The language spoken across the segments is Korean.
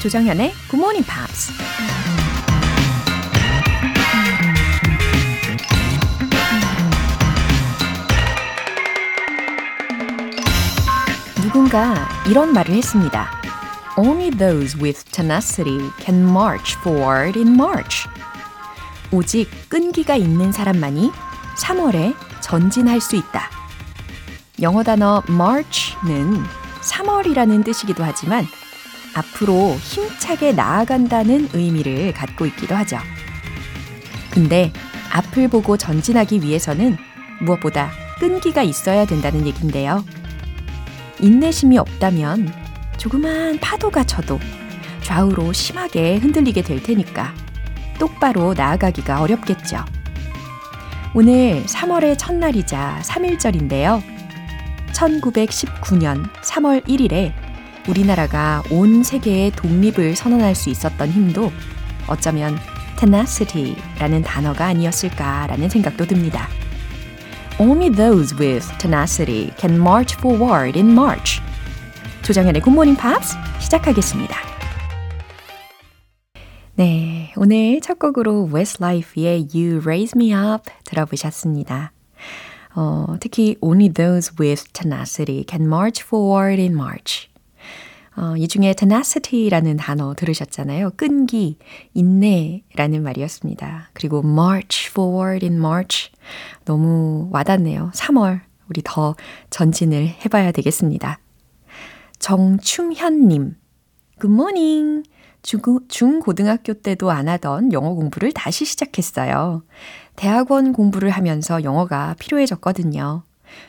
조정현의 Good Morning Pops. 누군가 이런 말을 했습니다. Only those with tenacity can march forward in March. 오직 끈기가 있는 사람만이 3월에 전진할 수 있다. 영어 단어 march는 3월이라는 뜻이기도 하지만 앞으로 힘차게 나아간다는 의미를 갖고 있기도 하죠. 근데 앞을 보고 전진하기 위해서는 무엇보다 끈기가 있어야 된다는 얘긴데요. 인내심이 없다면 조그만 파도가 쳐도 좌우로 심하게 흔들리게 될 테니까 똑바로 나아가기가 어렵겠죠. 오늘 3월의 첫날이자 3일절인데요. 1919년 3월 1일에 우리나라가 온 세계의 독립을 선언할 수 있었던 힘도 어쩌면 tenacity라는 단어가 아니었을까라는 생각도 듭니다. Only those with tenacity can march forward in March. 조정현의 굿모닝 팝스 시작하겠습니다. 네, 오늘 첫 곡으로 Westlife의 You Raise Me Up 들어보셨습니다. 어, 특히 Only those with tenacity can march forward in March. 어, 이 중에 tenacity라는 단어 들으셨잖아요. 끈기, 인내라는 말이었습니다. 그리고 march forward in March. 너무 와닿네요. 3월. 우리 더 전진을 해봐야 되겠습니다. 정충현님. Good morning. 중, 중고등학교 때도 안 하던 영어 공부를 다시 시작했어요. 대학원 공부를 하면서 영어가 필요해졌거든요.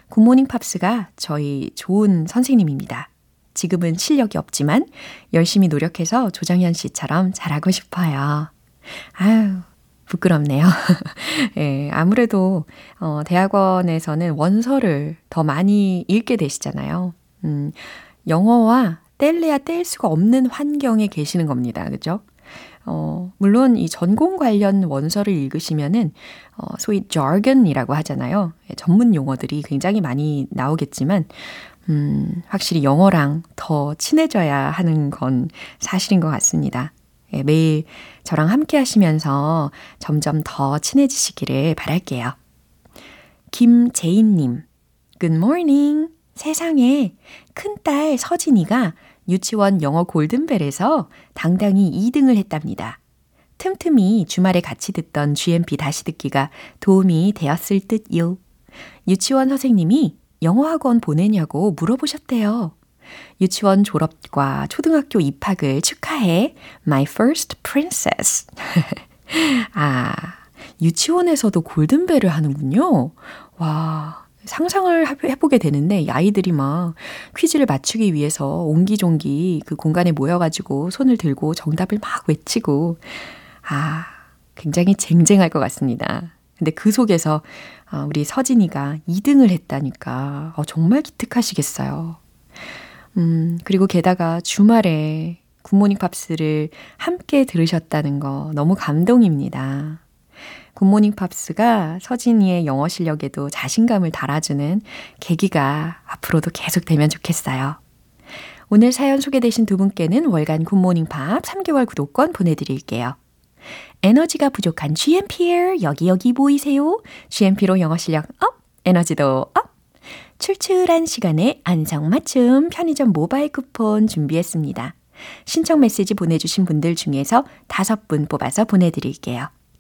굿모닝 팝스가 저희 좋은 선생님입니다. 지금은 실력이 없지만 열심히 노력해서 조정현 씨처럼 잘하고 싶어요. 아유, 부끄럽네요. 예, 아무래도, 어, 대학원에서는 원서를 더 많이 읽게 되시잖아요. 음, 영어와 뗄래야 뗄 수가 없는 환경에 계시는 겁니다. 그죠? 어, 물론 이 전공 관련 원서를 읽으시면은, 어, 소위 jargon이라고 하잖아요. 예, 전문 용어들이 굉장히 많이 나오겠지만, 음, 확실히 영어랑 더 친해져야 하는 건 사실인 것 같습니다. 예, 매일 저랑 함께 하시면서 점점 더 친해지시기를 바랄게요. 김재인님, Good morning. 세상에 큰딸 서진이가 유치원 영어 골든벨에서 당당히 2등을 했답니다. 틈틈이 주말에 같이 듣던 GMP 다시 듣기가 도움이 되었을 듯요. 유치원 선생님이 영어학원 보내냐고 물어보셨대요. 유치원 졸업과 초등학교 입학을 축하해. My first princess. 아, 유치원에서도 골든벨을 하는군요. 와, 상상을 해보게 되는데, 이 아이들이 막 퀴즈를 맞추기 위해서 옹기종기 그 공간에 모여가지고 손을 들고 정답을 막 외치고, 아, 굉장히 쟁쟁할 것 같습니다. 근데 그 속에서 우리 서진이가 2등을 했다니까 어, 정말 기특하시겠어요. 음, 그리고 게다가 주말에 굿모닝 팝스를 함께 들으셨다는 거 너무 감동입니다. 굿모닝 팝스가 서진이의 영어 실력에도 자신감을 달아주는 계기가 앞으로도 계속 되면 좋겠어요. 오늘 사연 소개되신 두 분께는 월간 굿모닝 팝스 3개월 구독권 보내드릴게요. 에너지가 부족한 GMPer 여기 여기 모이세요. GMP로 영어 실력 up, 에너지도 up. 출출한 시간에 안성맞춤 편의점 모바일 쿠폰 준비했습니다. 신청 메시지 보내주신 분들 중에서 다섯 분 뽑아서 보내드릴게요.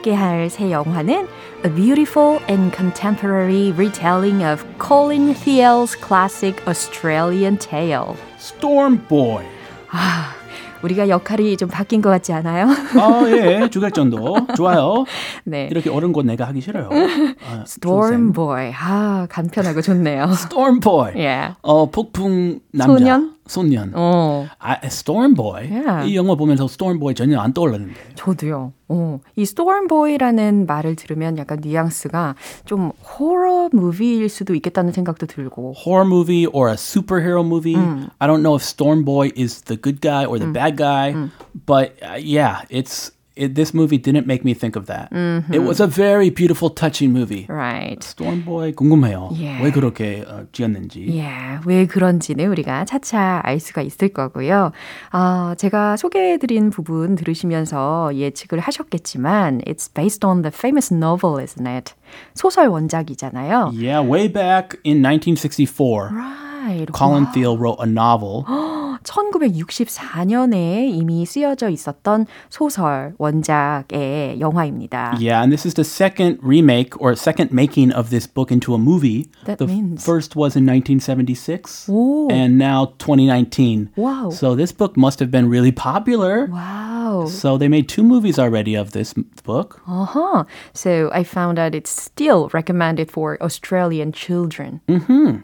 함께할 새 영화는 A Beautiful and Contemporary Retelling of Colin Thiel's classic Australian tale. Storm Boy. 아, 우리가 역할이 좀 바뀐 것 같지 않아요? 아, 예. 주객전도. 좋아요. 네. 이렇게 어른 곳 내가 하기 싫어요. 아, Storm Boy. 아, 간편하고 좋네요. Storm Boy. 예. 어, 폭풍 남자. 소년? 소년. 어, 아, Storm Boy. Yeah. 이 영화 보면서 Storm Boy 전혀 안 떠올랐는데. 저도요. 어, 이 Storm Boy라는 말을 들으면 약간 뉘앙스가 좀 호러 무비일 수도 있겠다는 생각도 들고. horror movie or a superhero movie. I don't know if Storm Boy is the good guy or the bad guy, but uh, yeah, it's it, this movie didn't make me think of that. It was a very beautiful, touching movie. Right. Storm Boy 궁금해요. Yeah. 왜 그렇게 어, 지었는지. 예, 왜 그런지는 우리가 차차 알 수가 있을 거고요. 아, 제가 소개해드린 부분 들으시면서 예측을 하셨겠지만, it's based on the famous novel, isn't it? 소설 원작이잖아요. Yeah, way back in 1964, Right. Colin Thiel wrote a novel. 1964년에 이미 쓰여져 있었던 소설 원작의 영화입니다. Yeah, and this is the second remake or second making of this book into a movie. That the means- first was in 1976 오. and now 2019. Wow. So this book must have been really popular. 와우. So they made two movies already of this m- book. Uh-huh. So I found out it's still recommended for Australian children.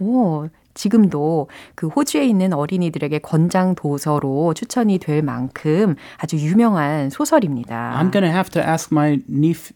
오, 지금도 그 호주에 있는 어린이들에게 권장 도서로 추천이 될 만큼 아주 유명한 소설입니다. I'm gonna have to ask my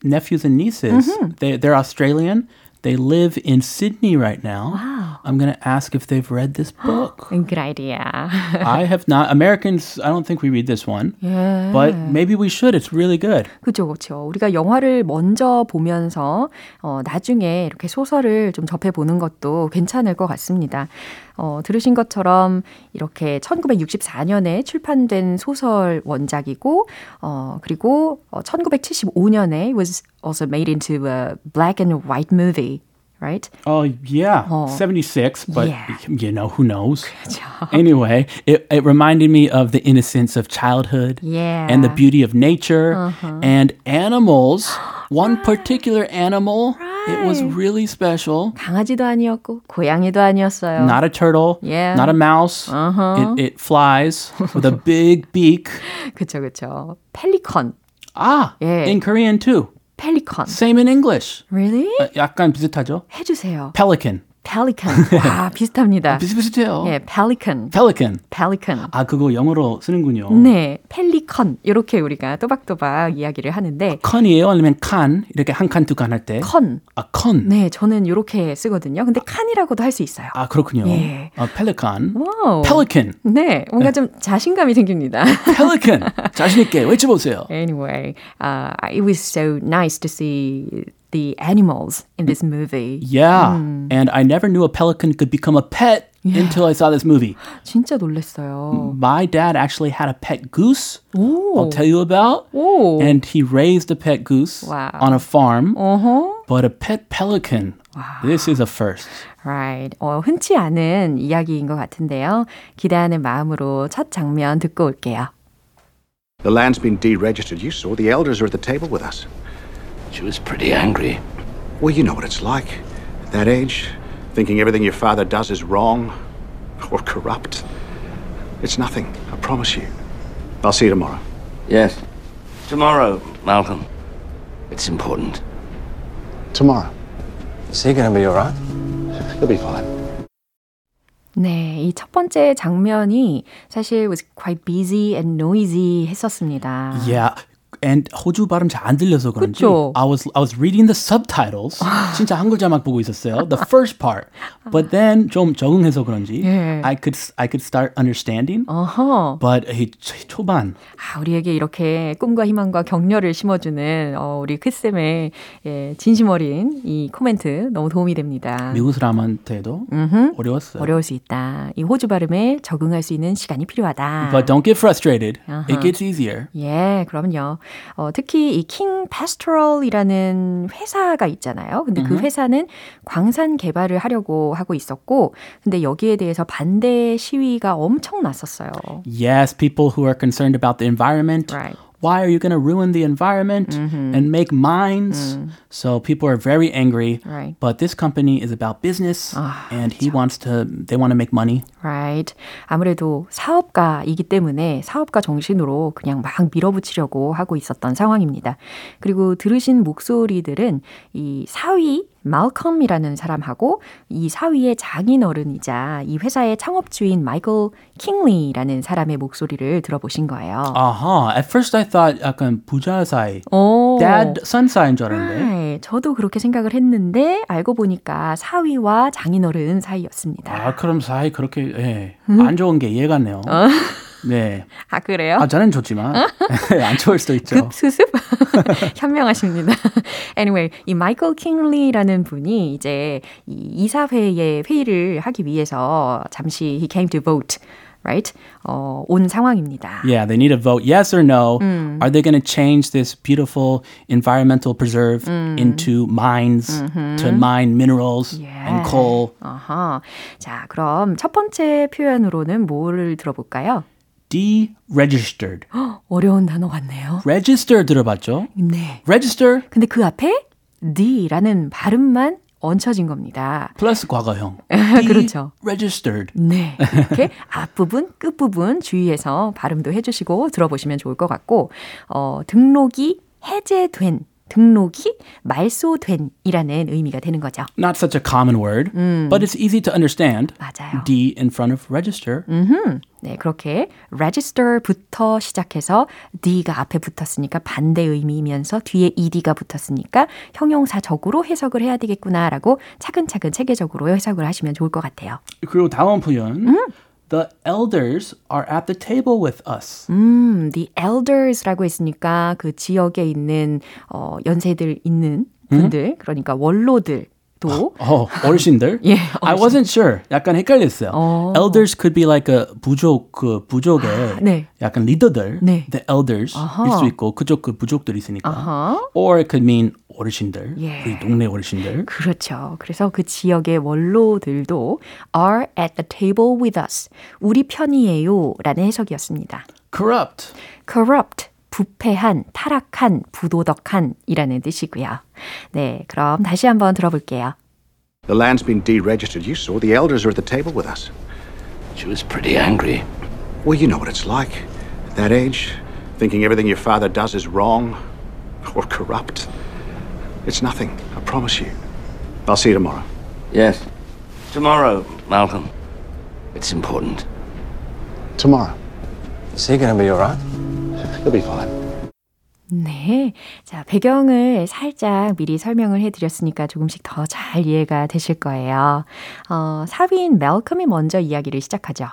nephews and nieces. They, they're Australian. They live in Sydney right now. Wow. I'm gonna ask if they've read this book. Good idea. I have not. Americans, I don't think we read this one. 예. But maybe we should. It's really good. 그죠, 그죠. 우리가 영화를 먼저 보면서 어, 나중에 이렇게 소설을 좀 접해보는 것도 괜찮을 것 같습니다. 어, 들으신 것처럼 이렇게 1964년에 출판된 소설 원작이고, 어, 그리고 어, 1975년에 was also made into a black and white movie, right? Oh, yeah. Oh. 76, but Yeah. you know, who knows? anyway, it, it reminded me of the innocence of childhood Yeah. and the beauty of nature and animals. One particular animal, it was Right. really special. 강아지도 아니었고, 고양이도 아니었어요. Not a turtle, Yeah. not a mouse. Uh-huh. It, it flies with a big beak. 그쵸, 그쵸. 펠리컨. Ah, Yeah. in Korean too. 펠리컨. Same in English. Really? 아, 약간 비슷하죠? 해주세요. Pelican. Pelican. 와, 비슷합니다. 비슷비슷해요. 예, pelican. Pelican. pelican. 아, 그거 영어로 쓰는군요. 네, 펠리컨. 이렇게 우리가 또박또박 이야기를 하는데 컨이에요? 아니면 칸? 이렇게 한 칸, 두 칸 할 때? 컨. 아, 컨. 네, 저는 이렇게 쓰거든요. 근데 칸이라고도 할 수 있어요. 아, 그렇군요. 예. 아, 펠리칸. Wow. Pelican. 네, 뭔가 좀 자신감이 생깁니다. Pelican. 자신 있게 외쳐 보세요. anyway, uh, it was so nice to see the animals in this movie. Yeah. And I never knew a pelican could become a pet until I saw this movie. 진짜 놀랐어요. My dad actually had a pet goose. 오. I'll tell you about. 오. And he raised a pet goose Wow. on a farm. 어허. But a pet pelican. This is a first. Right. 어, 흔치 않은 이야기인 것 같은데요. 기대하는 마음으로 첫 장면 듣고 올게요. The land's been deregistered. You saw the elders are at the table with us. She was pretty angry. Well, you know what it's like. At that age, thinking everything your father does is wrong or corrupt. It's nothing, I promise you. I'll see you tomorrow. Yes. Tomorrow, Malcolm. It's important. Tomorrow. Is he going to be all right? He'll be fine. 네, 이 첫 번째 장면이 사실 was quite busy and noisy 했었습니다. Yeah. And 호주 발음 잘 안 들려서 그런지 그쵸? I was I was reading the subtitles. 진짜 한글 자막 보고 있었어요. The first part. But then 좀 적응해서 그런지 예. I could I could start understanding. 어허. But 이 초- 초반 아, 우리에게 이렇게 꿈과 희망과 격려를 심어주는 어, 우리 크쌤의 예, 진심 어린 이 코멘트 너무 도움이 됩니다. 미국 사람한테도 어려웠어요. 어려울 수 있다. 이 호주 발음에 적응할 수 있는 시간이 필요하다. But don't get frustrated. Uh-huh. It gets easier. 예, 그럼요. 어, 특히 이킹 파스토럴이라는 회사가 있잖아요. 근데 그 회사는 광산 개발을 하려고 하고 있었고, 근데 여기에 대해서 반대 시위가 엄청 났었어요. Yes, people who are concerned about the environment Right. Why are you going to ruin the environment and make mines? So people are very angry. Right. But this company is about business and he wants to they want to make money. Right. 아무래도 사업가이기 때문에 사업가 정신으로 그냥 막 밀어붙이려고 하고 있었던 상황입니다. 그리고 들으신 목소리들은 이 사위 말컴이라는 사람하고 이 사위의 장인어른이자 이 회사의 창업주인 마이클 킹리라는 사람의 목소리를 들어보신 거예요. 아하. At first I thought 약간 부자 사이. 오. dad son 사이인 줄 알았는데. 네, 저도 그렇게 생각을 했는데 알고 보니까 사위와 장인어른 사이였습니다. 아, 그럼 사이 그렇게 예. 안 좋은 게 이해가 안 네요. 네. 아 그래요? 아, 저는 좋지만 안 좋을 수도 있죠. 급 수습? 현명하십니다. anyway, 이 마이클 킹리라는 분이 이제 이 이사회의 회의를 하기 위해서 잠시 he came to vote. Right? 어, 온 상황입니다. Yeah, they need to vote yes or no. Are they going to change this beautiful environmental preserve into mines to mine minerals and coal? 아하. 자, 그럼 첫 번째 표현으로는 뭐를 들어볼까요? Deregistered. 어려운 단어 같네요. Register 들어봤죠? 네. Register 근데 그 앞에 D라는 발음만 얹혀진 겁니다. 플러스 과거형. 그렇죠. Registered. 네. 이렇게 앞부분, 끝부분 주의해서 발음도 해주시고 들어보시면 좋을 것 같고, 어, 등록이 해제된, 등록이 말소된이라는 의미가 되는 거죠. Not such a common word, but it's easy to understand. 맞아요. D in front of register. 네, 그렇게 register부터 시작해서 D가 앞에 붙었으니까 반대 의미이면서 뒤에 ed가 붙었으니까 형용사적으로 해석을 해야 되겠구나라고 차근차근 체계적으로 해석을 하시면 좋을 것 같아요. 그리고 다음 표현. The elders are at the table with us. 음, the elders라고 했으니까 그 지역에 있는 어, 연세들 있는 분들, 그러니까 원로들. 또 어, 어르신들? 예, I wasn't sure. 약간 헷갈렸어요. 어. Elders could be like a 부족, 그 부족의 네. 약간 리더들. 네. The elders. 일 수 있고 그쪽 그 부족들이 있으니까. 아하. Or it could mean 어르신들. 예. 우리 동네 어르신들. 그렇죠. 그래서 그 지역의 원로들도 are at the table with us. 우리 편이에요. 라는 해석이었습니다. Corrupt. corrupt. 부패한, 타락한, 부도덕한 이라는 뜻이고요. 네, 그럼 다시 한번 들어볼게요. The land's been deregistered. You saw the elders are at the table with us. She was pretty angry. Well, you know what it's like. At that age, thinking everything your father does is wrong or corrupt. It's nothing, I promise you. I'll see you tomorrow. Yes. Tomorrow, Malcolm. It's important. Tomorrow. Is he gonna be alright? He'll be fine. 네. 자, 배경을 살짝 미리 설명을 해드렸으니까 조금씩 더 잘 이해가 되실 거예요. 어, 사위인 멜컴이 먼저 이야기를 시작하죠.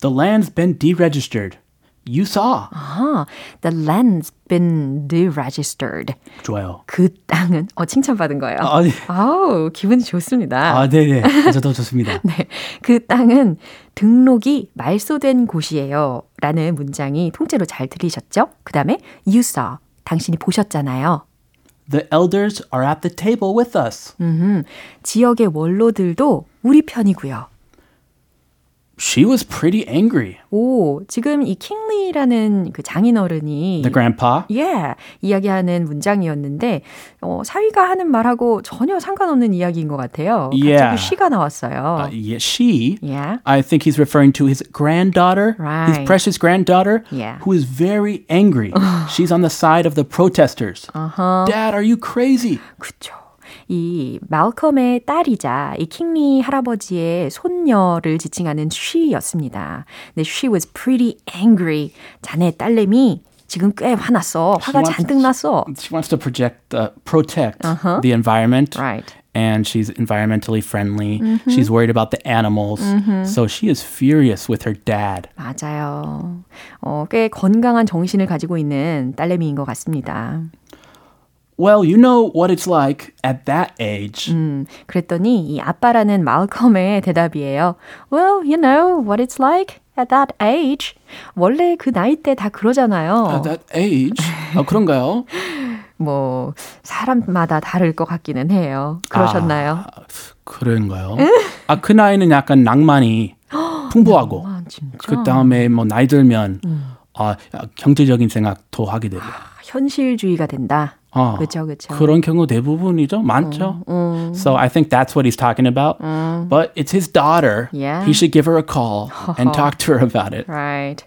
The land's been deregistered. You saw. 아, the land's been deregistered. 좋아요. 그 땅은, 어, 칭찬받은 거예요. 아, 네. 아우, 기분이 좋습니다. 아, 네네. 저도 좋습니다. 네. 그 땅은 등록이 말소된 곳이에요. 라는 문장이 통째로 잘 들리셨죠? 그 다음에 you saw. 당신이 보셨잖아요. The elders are at the table with us. 음, 지역의 원로들도 우리 편이고요. She was pretty angry. 오, 지금 이 킹리라는 그 장인어른이 The grandpa. 예, 이야기하는 문장이었는데 어, 사위가 하는 말하고 전혀 상관없는 이야기인 것 같아요. Yeah. 갑자기 쉬가 나왔어요. Uh, yeah, she. Yeah. I think he's referring to his granddaughter, his Right. precious granddaughter, Yeah. who is very angry. She's on the side of the protesters. Dad, are you crazy? 그쵸. 이 말컴의 딸이자 이 킹리 할아버지의 손녀를 지칭하는 she였습니다. 근데 she was pretty angry. 자네 딸내미 지금 꽤 화났어. 화가 wants- 잔뜩 났어. She wants to project, uh, protect the environment. Right. And she's environmentally friendly. She's worried about the animals. So she is furious with her dad. 맞아요. 어, 꽤 건강한 정신을 가지고 있는 딸내미인 것 같습니다. Well, you know what it's like at that age. 음, 그랬더니 이 아빠라는 말컴의 대답이에요. Well, you know what it's like at that age. 원래 그 나이 때 다 그러잖아요. At that age? 아, 그런가요? 뭐 사람마다 다를 것 같기는 해요. 그러셨나요? 아, 그런가요? 아, 그 나이는 약간 낭만이 풍부하고 아, 진짜. 그 다음에 뭐 나이 들면 아, 경제적인 생각도 하게 되고. 현실주의가 된다. 어, 그렇죠, 그렇죠. 그런 경우 대부분이죠. 많죠. So I think that's what he's talking about. But it's his daughter. Yeah. He should give her a call and talk to her about it. Right.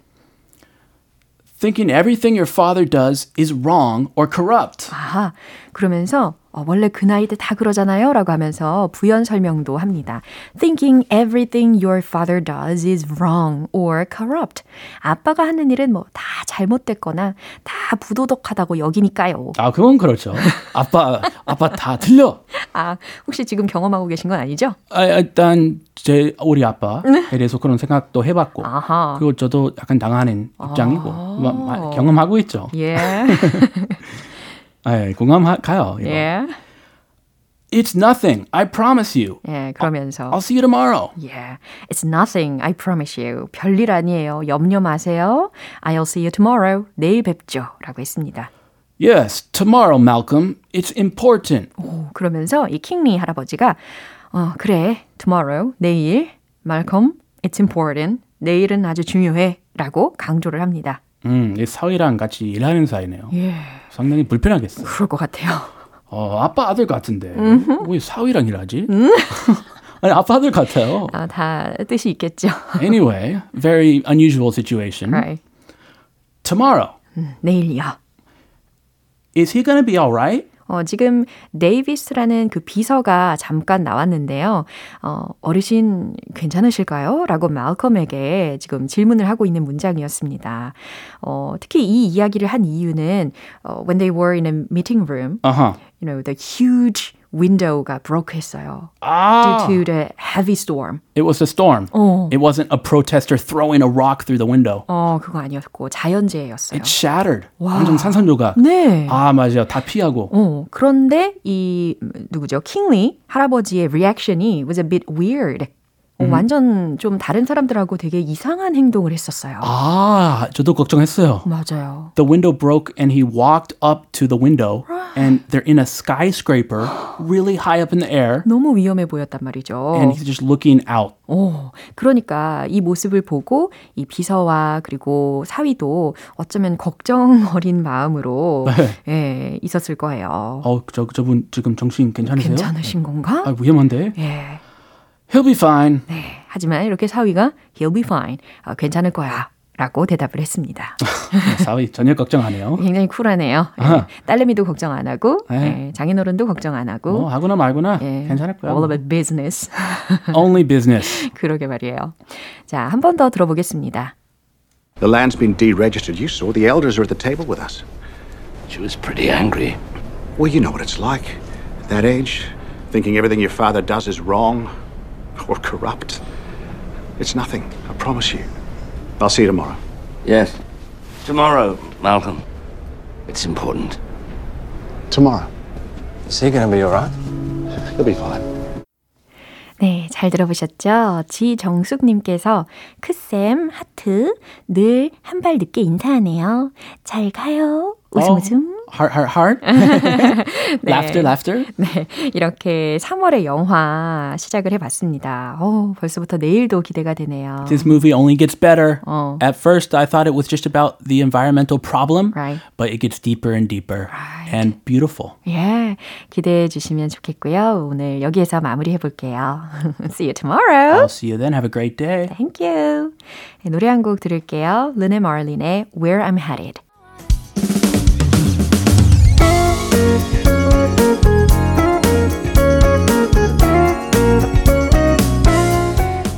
Thinking everything your father does is wrong or corrupt. 아하. 그러면서 어, 원래 그 나이 때 다 그러잖아요. 라고 하면서 부연 설명도 합니다. Thinking everything your father does is wrong or corrupt. 아빠가 하는 일은 뭐 다 잘못됐거나 다 부도덕하다고 여기니까요. 아, 그건 그렇죠. 아빠, 아빠 다 틀려. 아, 혹시 지금 경험하고 계신 건 아니죠? 아, 일단 제 우리 아빠에 대해서 그런 생각도 해봤고, 아하. 그리고 저도 약간 당하는 입장이고 마- 마- 경험하고 있죠. 예. 아, 공감 가요. 이거. 예. It's nothing. I promise you. 예, 그러면서 I'll see you tomorrow. Yeah, it's nothing. I promise you. 별일 아니에요. 염려 마세요. I'll see you tomorrow. 내일 뵙죠. 라고 했습니다. Yes, tomorrow, Malcolm. It's important. 오, 그러면서 이 킹리 할아버지가 어, 그래. tomorrow. 내일. Malcolm, it's important. 내일은 아주 중요해. 라고 강조를 합니다. 음, 이 사위랑 같이 일하는 사이네요. 예, 상당히 불편하겠어요. 그럴 것 같아요. 어, 아빠 아들 같은데 왜 사위랑 일하지? 아니 아빠 아들 같아요. 아, 다 뜻이 있겠죠. Anyway, very unusual situation. right. Tomorrow, 내일이요. is he gonna be alright? 어, 지금 데이비스라는 그 비서가 잠깐 나왔는데요. 어, 어르신 괜찮으실까요? 라고 말컴에게 지금 질문을 하고 있는 문장이었습니다. 어, 특히 이 이야기를 한 이유는 어, when they were in a meeting room, Uh huh. you know, the huge window가 broke 했어요. Ah, due to the heavy storm. it was a storm. 어. It wasn't a protester throwing a rock through the window. 어, 그거 아니었고 자연재해였어요. It shattered. 완전 산산조각. 네. 아 맞아요. 다 피하고. 어, 그런데 이 음, 누구죠? 킹리 할아버지의 리액션이 was a bit weird. 어, 완전 좀 다른 사람들하고 되게 이상한 행동을 했었어요. 아, 저도 걱정했어요. 맞아요. The window broke and he walked up to the window and they're in a skyscraper really high up in the air 너무 위험해 보였단 말이죠. and he's just looking out. 어, 그러니까 이 모습을 보고 이 비서와 그리고 사위도 어쩌면 걱정 어린 마음으로 예, 있었을 거예요. 어, 저 저분 지금 정신 괜찮으세요? 괜찮으신 건가? 아, 위험한데. 예. He'll be fine. 네. 하지만 이렇게 사위가 he'll be fine. 어, 괜찮을 거야. 라고 대답을 했습니다. 사위 전혀 걱정 안 해요. 굉장히 쿨하네요. 예. 아하. 딸내미도 걱정 안 하고, 네. 예. 장인어른도 걱정 안 하고, 뭐 하거나 말거나 예. 괜찮을 거야. all about business. Only business. 그러게 말이에요. 자, 한 번 더 들어보겠습니다. The land's been deregistered. You saw the elders are at the table with us. She was pretty angry. Well, you know what it's like. At that age, thinking everything your father does is wrong Or corrupt. It's nothing, I promise you. I'll see you tomorrow. Yes. Tomorrow, Malcolm. It's important. Tomorrow. Is he gonna be alright? He'll be fine. 네, 잘 들어보셨죠? 지정숙님께서 크쌤 하트 늘 한 발 늦게 인사하네요. 잘 가요. 웃음 어, 웃음. Heart, heart, heart. laughter, laughter. 네, 이렇게 3월의 영화 시작을 해봤습니다. 어, 벌써부터 내일도 기대가 되네요. This movie only gets better. 어. At first, I thought it was just about the environmental problem, Right. but it gets deeper and deeper Right. and beautiful. 예, 기대해 주시면 좋겠고요. 오늘 여기에서 마무리해 볼게요. See you tomorrow. I'll see you then. Have a great day. Thank you. 네, 노래 한 곡 들을게요. 르네 마를린의 Where I'm Headed.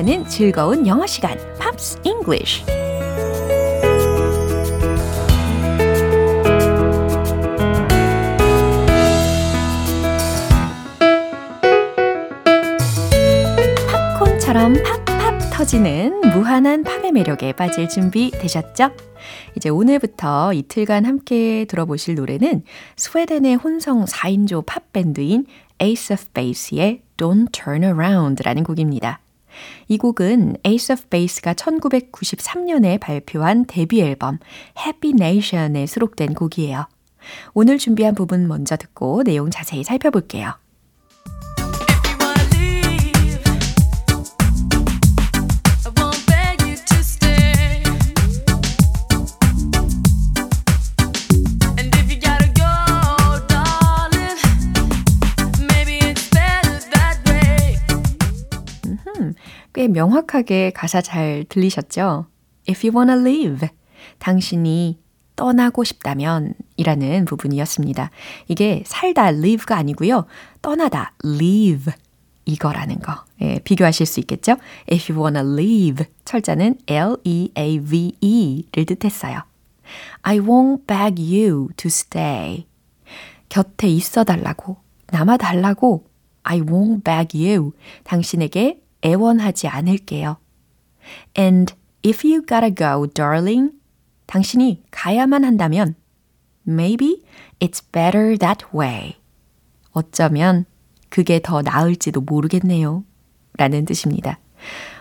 함께하는 즐거운 영어 시간, Pops English. 팝콘처럼 팝팝 터지는 무한한 팝의 매력에 빠질 준비 되셨죠? 이제 오늘부터 이틀간 함께 들어보실 노래는 스웨덴의 혼성 4인조 팝밴드인 Ace of Base의 Don't Turn Around라는 곡입니다. 이 곡은 Ace of Base가 1993년에 발표한 데뷔 앨범 Happy Nation에 수록된 곡이에요. 오늘 준비한 부분 먼저 듣고 내용 자세히 살펴볼게요. 명확하게 가사 잘 들리셨죠? If you wanna leave. 당신이 떠나고 싶다면 이라는 부분이었습니다. 이게 살다 live가 아니고요. 떠나다 leave 이거라는 거. 예, 비교하실 수 있겠죠? If you wanna leave 철자는 L-E-A-V-E를 뜻했어요. I won't beg you to stay. 곁에 있어 달라고, 남아 달라고 I won't beg you. 당신에게 애원하지 않을게요. And if you gotta go, darling, 당신이 가야만 한다면 maybe it's better that way. 어쩌면 그게 더 나을지도 모르겠네요. 라는 뜻입니다.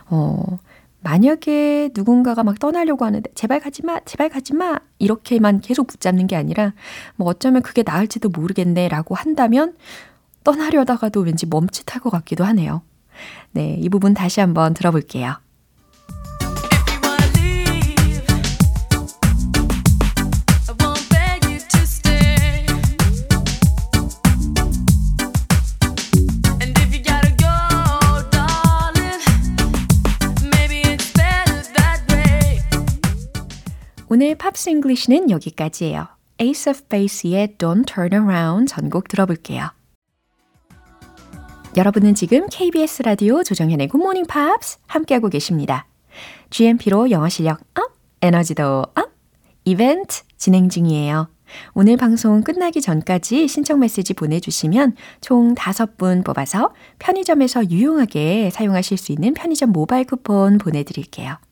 어, 만약에 누군가가 막 떠나려고 하는데 제발 가지 마, 제발 가지 마 이렇게만 계속 붙잡는 게 아니라 뭐 어쩌면 그게 나을지도 모르겠네라고 한다면 떠나려다가도 왠지 멈칫할 것 같기도 하네요. 네, 이 부분 다시 한번 들어볼게요. 오늘 Pops English는 여기까지예요. Ace of Base의 Don't Turn Around 전곡 들어볼게요. 여러분은 지금 KBS 라디오 조정현의 굿모닝 팝스 함께하고 계십니다. GMP로 영어 실력 up, 에너지도 up, 이벤트 진행 중이에요. 오늘 방송 끝나기 전까지 신청 메시지 보내주시면 총 5분 뽑아서 편의점에서 유용하게 사용하실 수 있는 편의점 모바일 쿠폰 보내드릴게요.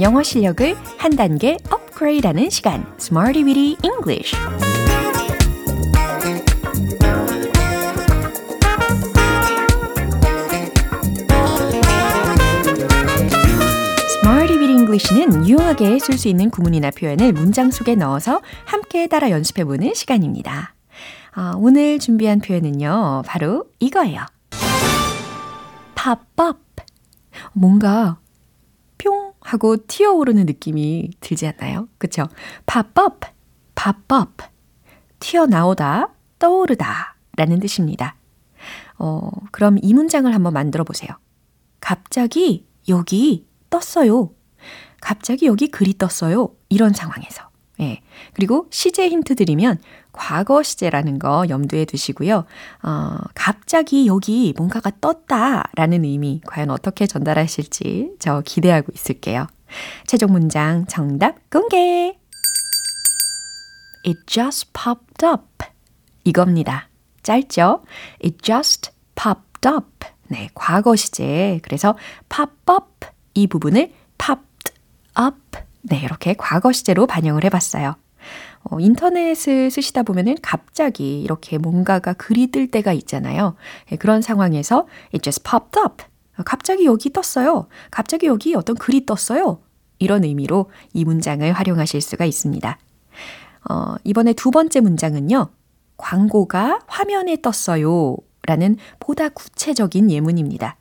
영어 실력을 한 단계 업그레이드하는 시간 Smarty Weedy English English는 유용하게 쓸 수 있는 구문이나 표현을 문장 속에 넣어서 함께 따라 연습해보는 시간입니다. 아, 오늘 준비한 표현은요, 바로 이거예요. pop up. 뭔가 뿅 하고 튀어오르는 느낌이 들지 않나요? 그쵸? pop up, pop up. 튀어나오다, 떠오르다 라는 뜻입니다. 어, 그럼 이 문장을 한번 만들어 보세요. 갑자기 여기 떴어요. 갑자기 여기 글이 떴어요. 이런 상황에서. 예. 그리고 시제 힌트 드리면 과거 시제라는 거 염두에 두시고요. 어, 갑자기 여기 뭔가가 떴다 라는 의미 과연 어떻게 전달하실지 저 기대하고 있을게요. 최종 문장 정답 공개! It just popped up. 이겁니다. 짧죠? It just popped up. 네, 과거 시제. 그래서 pop up 이 부분을 popped up. 네, 이렇게 과거 시제로 반영을 해봤어요. 어, 인터넷을 쓰시다 보면은 갑자기 이렇게 뭔가가 글이 뜰 때가 있잖아요. 예, 그런 상황에서 it just popped up. 갑자기 여기 떴어요. 갑자기 여기 어떤 글이 떴어요. 이런 의미로 이 문장을 활용하실 수가 있습니다. 어, 이번에 두 번째 문장은요. 광고가 화면에 떴어요. 라는 보다 구체적인 예문입니다.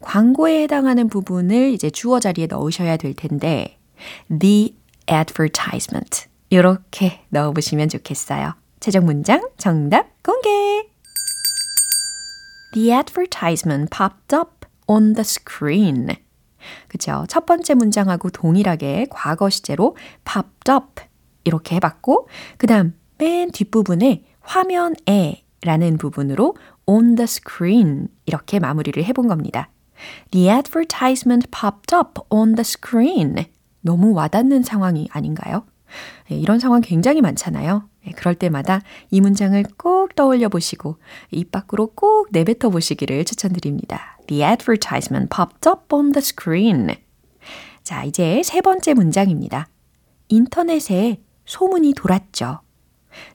광고에 해당하는 부분을 이제 주어 자리에 넣으셔야 될 텐데, the advertisement. 이렇게 넣어보시면 좋겠어요. 최종 문장 정답 공개! The advertisement popped up on the screen. 그쵸? 첫 번째 문장하고 동일하게 과거 시제로 popped up 이렇게 해봤고 그 다음 맨 뒷부분에 화면에 라는 부분으로 on the screen 이렇게 마무리를 해본 겁니다. The advertisement popped up on the screen. 너무 와닿는 상황이 아닌가요? 네, 이런 상황 굉장히 많잖아요. 네, 그럴 때마다 이 문장을 꼭 떠올려 보시고 입 밖으로 꼭 내뱉어 보시기를 추천드립니다. The advertisement popped up on the screen. 자, 이제 세 번째 문장입니다. 인터넷에 소문이 돌았죠.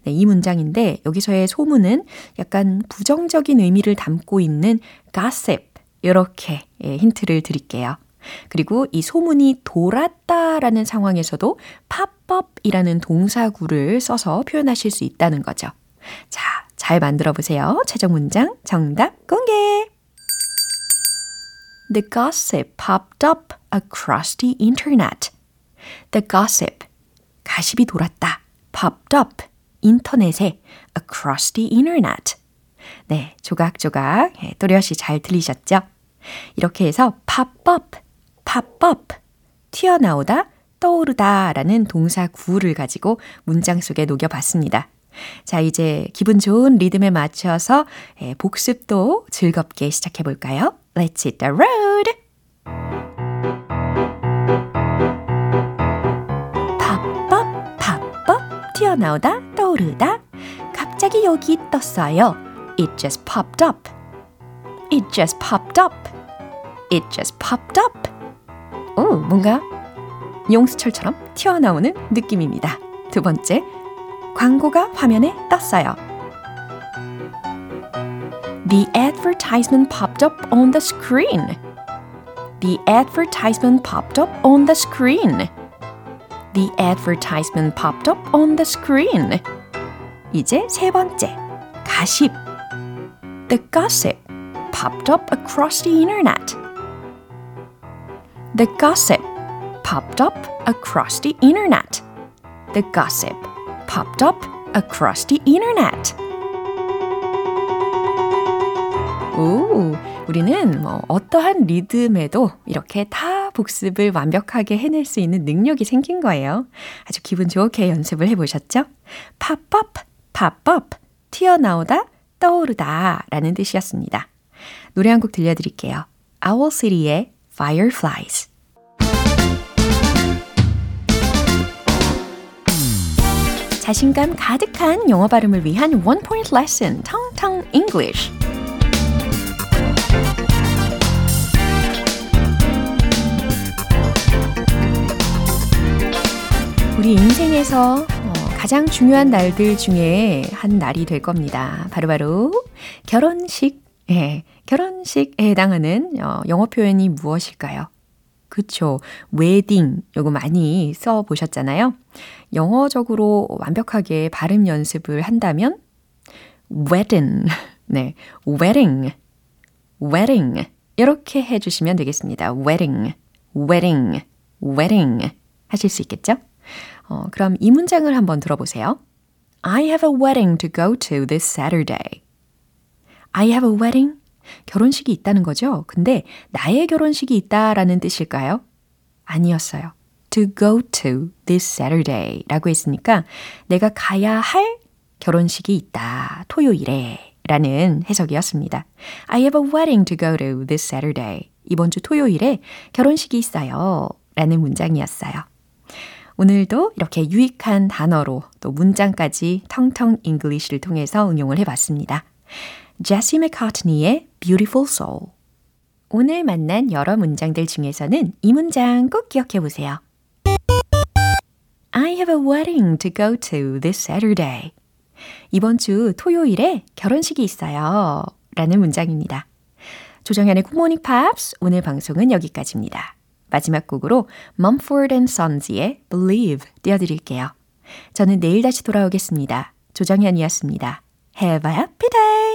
네, 이 문장인데 여기서의 소문은 약간 부정적인 의미를 담고 있는 gossip 이렇게 예, 힌트를 드릴게요. 그리고 이 소문이 돌았다라는 상황에서도 팝업이라는 동사구를 써서 표현하실 수 있다는 거죠. 자, 잘 만들어 보세요. 최종 문장 정답 공개. The gossip popped up across the internet. The gossip. 가십이 돌았다. popped up. 인터넷에 across the internet. 네, 조각조각 예, 또렷이 잘 들리셨죠? 이렇게 해서 up, pop up, 튀어나오다, 떠오르다 라는 동사 구를 가지고 문장 속에 녹여봤습니다. 자, 이제 기분 좋은 리듬에 맞춰서 예, 복습도 즐겁게 시작해 볼까요? Let's hit the road! pop up, 튀어나오다, 떠오르다. 갑자기 여기 떴어요. It just popped up. It just popped up. It just popped up. 오, 뭔가 용수철처럼 튀어나오는 느낌입니다. 두 번째, 광고가 화면에 떴어요. The advertisement popped up on the screen. The advertisement popped up on the screen. The advertisement popped up on the screen. 이제 세 번째, 가십. The gossip popped up across the internet. The gossip popped up across the internet. The gossip popped up across the internet. 오, 우리는 뭐 어떠한 리듬에도 이렇게 다 복습을 완벽하게 해낼 수 있는 능력이 생긴 거예요. 아주 기분 좋게 연습을 해보셨죠? pop up, 튀어나오다, 떠오르다 라는 뜻이었습니다. 노래 한 곡 들려드릴게요. Owl City의 Fireflies. 자신감 가득한 영어 발음을 위한 원 포인트 레슨, 텅텅 English. 우리 인생에서 어, 가장 중요한 날들 중에 한 날이 될 겁니다. 바로바로 바로 결혼식. 예, 결혼식에 해당하는 어, 영어 표현이 무엇일까요? 그쵸. 웨딩. 요거 많이 써 보셨잖아요. 영어적으로 완벽하게 발음 연습을 한다면 wedding. 네. wedding. wedding. 이렇게 해 주시면 되겠습니다. wedding. wedding. wedding. 하실 수 있겠죠? 어, 그럼 이 문장을 한번 들어보세요. I have a wedding to go to this Saturday. I have a wedding. 결혼식이 있다는 거죠. 근데 나의 결혼식이 있다라는 뜻일까요? 아니었어요. to go to this Saturday 라고 했으니까 내가 가야 할 결혼식이 있다. 토요일에 라는 해석이었습니다. I have a wedding to go to this Saturday. 이번 주 토요일에 결혼식이 있어요. 라는 문장이었어요. 오늘도 이렇게 유익한 단어로 또 문장까지 텅텅 English를 통해서 응용을 해봤습니다. 제시 맥카트니의 Beautiful Soul 오늘 만난 여러 문장들 중에서는 이 문장 꼭 기억해 보세요. I have a wedding to go to this Saturday. 이번 주 토요일에 결혼식이 있어요. 라는 문장입니다. 조정현의 굿모닝 팝스 오늘 방송은 여기까지입니다. 마지막 곡으로 Mumford and Sons의 Believe 띄워드릴게요. 저는 내일 다시 돌아오겠습니다. 조정현이었습니다. Have a happy day!